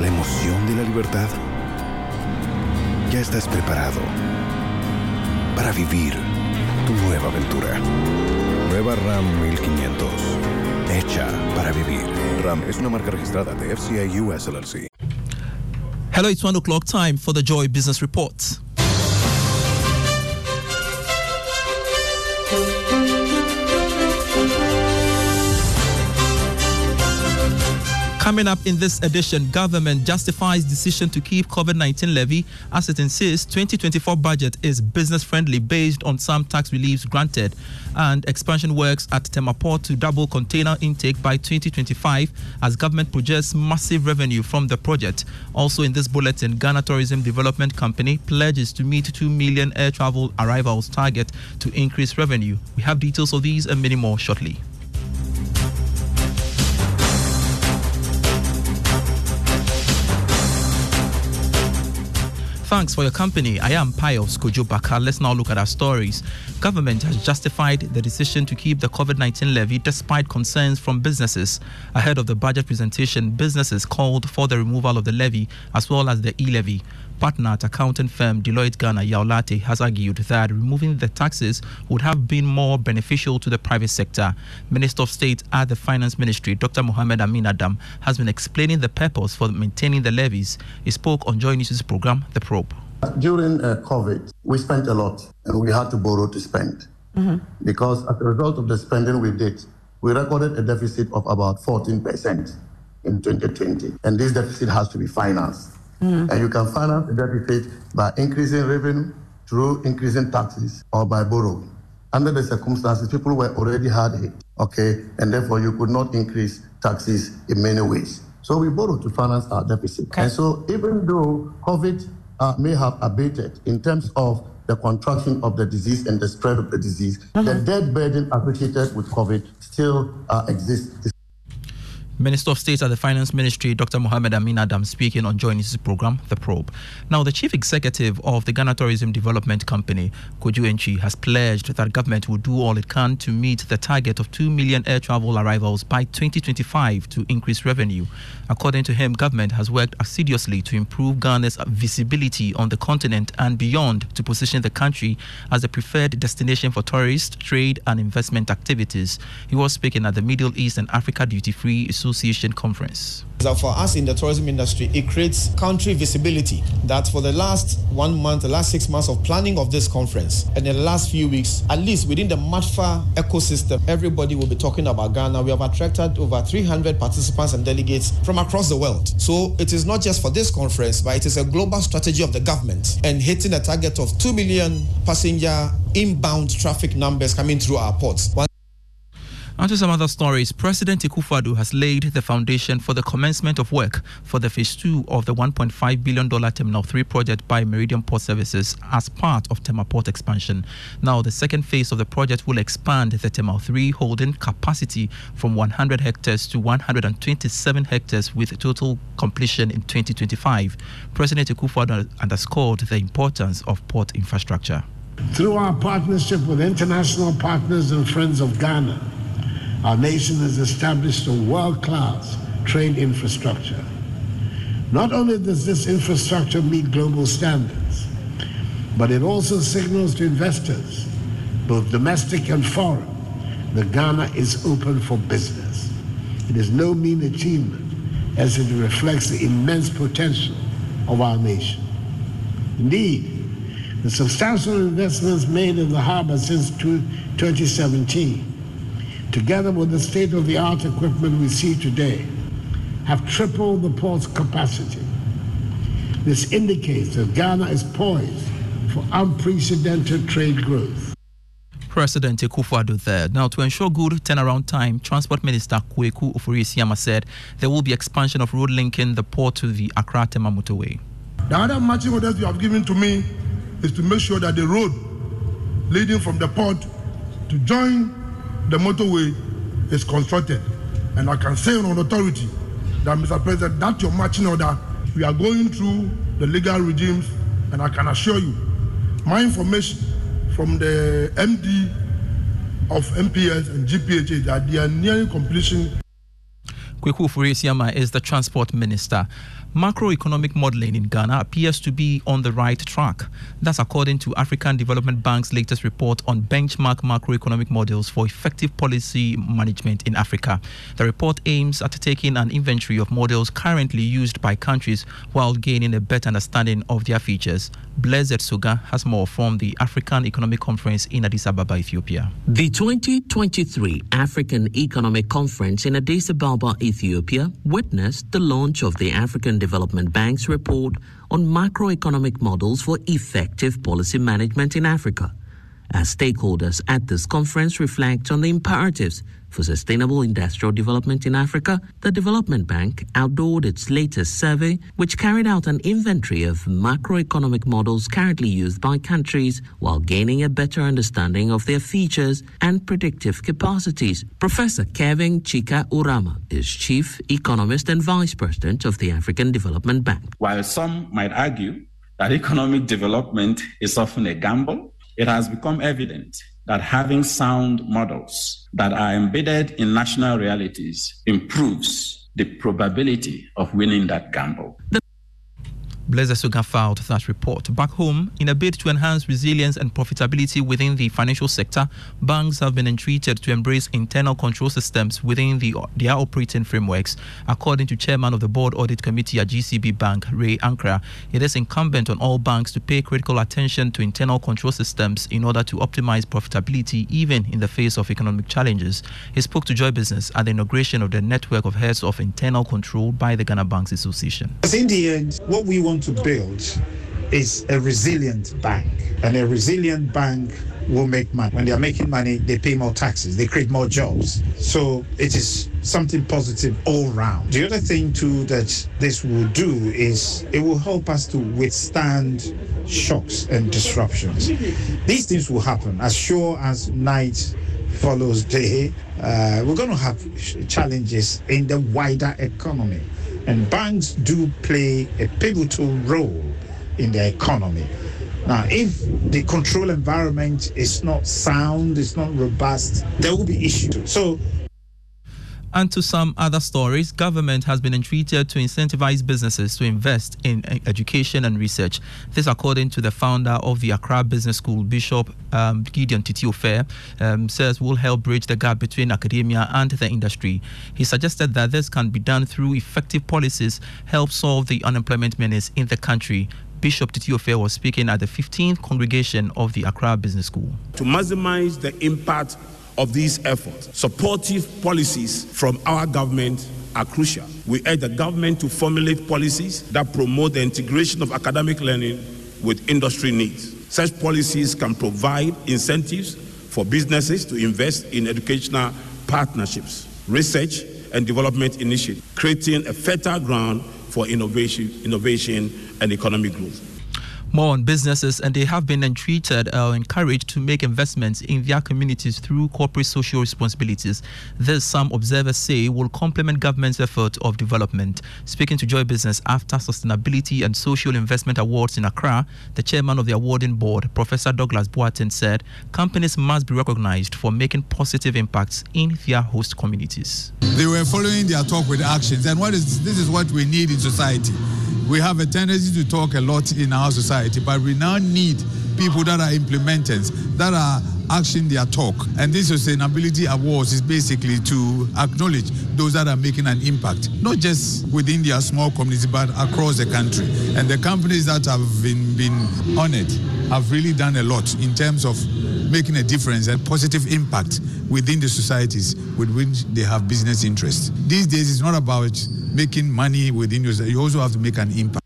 ¿La emoción de la libertad? Ya estás preparado para vivir tu nueva aventura. Nueva RAM 1500. Hecha para vivir. RAM es una marca registrada de FCI US LLC. Hello, it's one o'clock time for the Joy Business Report. Coming up in this edition, government justifies decision to keep COVID-19 levy as it insists 2024 budget is business friendly based on some tax reliefs granted and expansion works at Tema Port to double container intake by 2025 as government projects massive revenue from the project. Also in this bulletin, Ghana Tourism Development Company pledges to meet 2 million air travel arrivals target to increase revenue. We have details of these and many more shortly. Thanks for your company. I am Pius Kojobaka. Let's now look at our stories. Government has justified the decision to keep the COVID 19 levy despite concerns from businesses. Ahead of the budget presentation, businesses called for the removal of the levy as well as the e levy. Partner at accounting firm Deloitte Ghana Yaulate has argued that removing the taxes would have been more beneficial to the private sector. Minister of State at the Finance Ministry, Dr. Mohamed Amin Adam, has been explaining the purpose for maintaining the levies. He spoke on Joy News' program, The Probe. During uh, COVID, we spent a lot and we had to borrow to spend. Mm-hmm. Because as a result of the spending we did, we recorded a deficit of about 14% in 2020. And this deficit has to be financed. Mm. And you can finance the deficit by increasing revenue through increasing taxes or by borrowing. Under the circumstances, people were already hard hit, okay, and therefore you could not increase taxes in many ways. So we borrowed to finance our deficit. Okay. And so even though COVID uh, may have abated in terms of the contraction of the disease and the spread of the disease, mm-hmm. the death burden associated with COVID still uh, exists. Minister of State at the Finance Ministry, Dr. Mohamed Amin Adam, speaking on Joy News' program, The Probe. Now, the chief executive of the Ghana Tourism Development Company, Koju Enchi, has pledged that government will do all it can to meet the target of 2 million air travel arrivals by 2025 to increase revenue. According to him, government has worked assiduously to improve Ghana's visibility on the continent and beyond to position the country as the preferred destination for tourist, trade, and investment activities. He was speaking at the Middle East and Africa Duty Free Association Conference. For us in the tourism industry, it creates country visibility. That for the last one month, the last six months of planning of this conference, and in the last few weeks, at least within the MEADFA ecosystem, everybody will be talking about Ghana. We have attracted over 300 participants and delegates from across the world. So it is not just for this conference, but it is a global strategy of the government and hitting a target of 2 million passenger inbound traffic numbers coming through our ports. One on to some other stories. President Akufo-Addo has laid the foundation for the commencement of work for the phase two of the $1.5 billion Terminal 3 project by Meridian Port Services as part of Tema Port expansion. Now, the second phase of the project will expand the Terminal 3 holding capacity from 100 hectares to 127 hectares with total completion in 2025. President Akufo-Addo underscored the importance of port infrastructure. Through our partnership with international partners and friends of Ghana, our nation has established a world class trade infrastructure. Not only does this infrastructure meet global standards, but it also signals to investors, both domestic and foreign, that Ghana is open for business. It is no mean achievement as it reflects the immense potential of our nation. Indeed, the substantial investments made in the harbor since 2017 together with the state of the art equipment we see today, have tripled the port's capacity. This indicates that Ghana is poised for unprecedented trade growth. President Akufo-Addo there. Now, to ensure good turnaround time, Transport Minister Kwaku Ofori-Asiamah said there will be expansion of road linking the port to the Accra-Tema motorway. The other matching orders you have given to me is to make sure that the road leading from the port to join the motorway is constructed. And I can say on authority that, Mr. President, that's your matching order. We are going through the legal regimes, and I can assure you, my information from the MD of MPS and GPHA that they are nearing completion. Kwaku Ofori-Asiamah is the transport minister. Macroeconomic modeling in Ghana appears to be on the right track. That's according to African Development Bank's latest report on benchmark macroeconomic models for effective policy management in Africa. The report aims at taking an inventory of models currently used by countries while gaining a better understanding of their features. Blaise Edsoga has more from the African Economic Conference in Addis Ababa, Ethiopia. The 2023 African Economic Conference in Addis Ababa, Ethiopia witnessed the launch of the African Development Bank's report on macroeconomic models for effective policy management in Africa. As stakeholders at this conference reflect on the imperatives for sustainable industrial development in Africa, the Development Bank outdoored its latest survey, which carried out an inventory of macroeconomic models currently used by countries while gaining a better understanding of their features and predictive capacities. Professor Kevin Chika Urama is Chief Economist and Vice President of the African Development Bank. While some might argue that economic development is often a gamble, it has become evident that having sound models that are embedded in national realities improves the probability of winning that gamble. The Blaise Edsoga filed that report. Back home, in a bid to enhance resilience and profitability within the financial sector, banks have been entreated to embrace internal control systems within the, their operating frameworks. According to Chairman of the Board Audit Committee at GCB Bank, Ray Ankra, it is incumbent on all banks to pay critical attention to internal control systems in order to optimize profitability even in the face of economic challenges. He spoke to Joy Business at the inauguration of the network of heads of internal control by the Ghana Banks Association. In the end, what we want to build is a resilient bank. And a resilient bank will make money. When they are making money, they pay more taxes, they create more jobs. So it is something positive all round. The other thing too that this will do is it will help us to withstand shocks and disruptions. These things will happen as sure as night follows day. Uh, we're going to have challenges in the wider economy. And banks do play a pivotal role in the economy. Now, if the control environment is not sound, it's not robust, there will be issues. So and to some other stories, government has been entreated to incentivize businesses to invest in education and research. This, according to the founder of the Accra Business School, Bishop um, Gideon Titio um, says will help bridge the gap between academia and the industry. He suggested that this can be done through effective policies, help solve the unemployment menace in the country. Bishop Titio was speaking at the 15th congregation of the Accra Business School. To maximize the impact of these efforts. Supportive policies from our government are crucial. We urge the government to formulate policies that promote the integration of academic learning with industry needs. Such policies can provide incentives for businesses to invest in educational partnerships, research and development initiatives, creating a fertile ground for innovation, innovation and economic growth more on businesses, and they have been entreated or uh, encouraged to make investments in their communities through corporate social responsibilities. This, some observers say, will complement government's effort of development. Speaking to Joy Business after Sustainability and Social Investment Awards in Accra, the chairman of the awarding board, Professor Douglas Boateng, said companies must be recognized for making positive impacts in their host communities. They were following their talk with actions, and what is this is what we need in society we have a tendency to talk a lot in our society, but we now need people that are implementers, that are action their talk. And this sustainability awards is basically to acknowledge those that are making an impact, not just within their small community, but across the country. And the companies that have been, been honored have really done a lot in terms of making a difference and positive impact within the societies with which they have business interests. These days, it's not about making money within yourself. You also have to make an impact.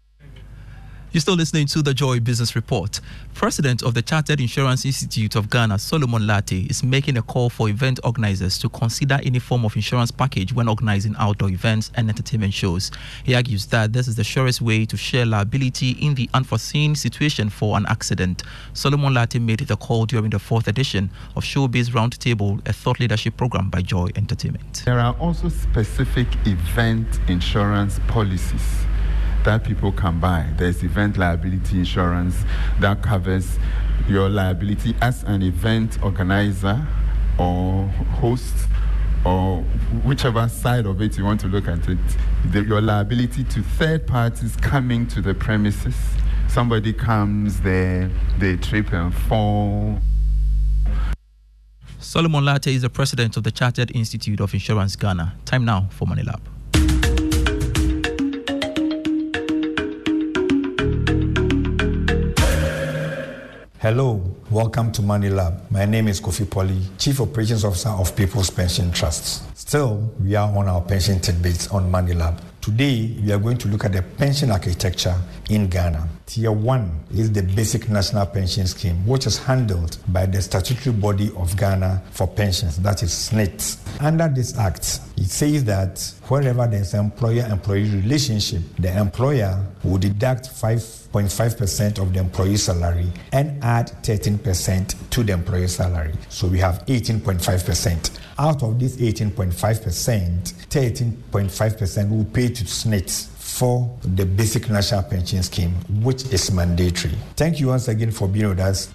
You're still listening to the Joy Business Report. President of the Chartered Insurance Institute of Ghana, Solomon Lartey, is making a call for event organizers to consider any form of insurance package when organizing outdoor events and entertainment shows. He argues that this is the surest way to share liability in the unforeseen situation for an accident. Solomon Lartey made the call during the fourth edition of Showbiz Roundtable, a thought leadership program by Joy Entertainment. There are also specific event insurance policies that people can buy. There's event liability insurance that covers your liability as an event organizer or host or whichever side of it you want to look at it. The, your liability to third parties coming to the premises. Somebody comes there, they trip and fall. Solomon Lartey is the president of the Chartered Institute of Insurance Ghana. Time now for Money Lab. Hello, welcome to Money Lab. My name is Kofi Polly, Chief Operations Officer of People's Pension Trusts. Still, we are on our pension tidbits on Money Lab. Today, we are going to look at the pension architecture in Ghana. Tier 1 is the Basic National Pension Scheme, which is handled by the statutory body of Ghana for pensions, that is SSNIT. Under this act, it says that wherever there is an employer employee relationship, the employer will deduct 5.5% of the employee's salary and add 13% to the employee's salary. So we have 18.5%. Out of this 18.5%, 13.5% will pay to SSNIT for the basic national pension scheme, which is mandatory. Thank you once again for being with us.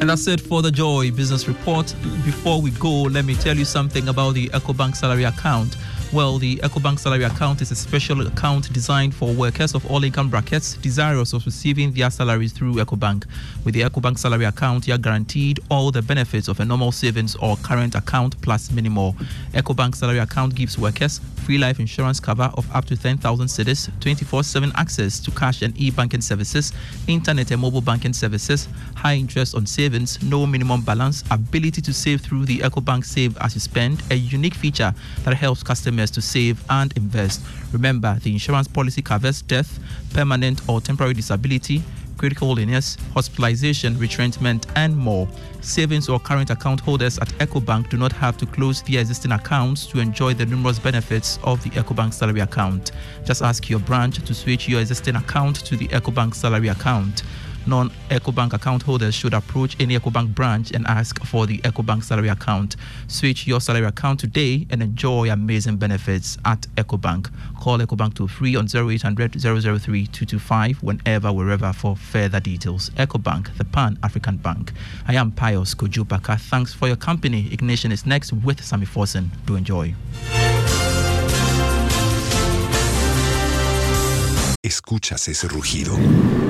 And that's it for the Joy Business Report. Before we go, let me tell you something about the EcoBank salary account. Well, the EcoBank salary account is a special account designed for workers of all income brackets desirous of receiving their salaries through EcoBank. With the EcoBank salary account, you are guaranteed all the benefits of a normal savings or current account plus more. EcoBank salary account gives workers free life insurance cover of up to 10,000 cedis, 24/7 access to cash and e-banking services, internet and mobile banking services, high interest on savings, no minimum balance, ability to save through the EcoBank Save as you spend, a unique feature that helps customers to save and invest. Remember, the insurance policy covers death, permanent or temporary disability, critical illness, hospitalization, retrenchment, and more. Savings or current account holders at EcoBank do not have to close their existing accounts to enjoy the numerous benefits of the EcoBank salary account. Just ask your branch to switch your existing account to the EcoBank salary account. Non EcoBank account holders should approach any EcoBank branch and ask for the EcoBank salary account. Switch your salary account today and enjoy amazing benefits at EcoBank. Call EcoBank to free on 0800 003 225 whenever, wherever for further details. EcoBank, the Pan African Bank. I am Pius Kojupaka. Thanks for your company. Ignition is next with Sami Forsen. Do enjoy. Escuchas ese rugido.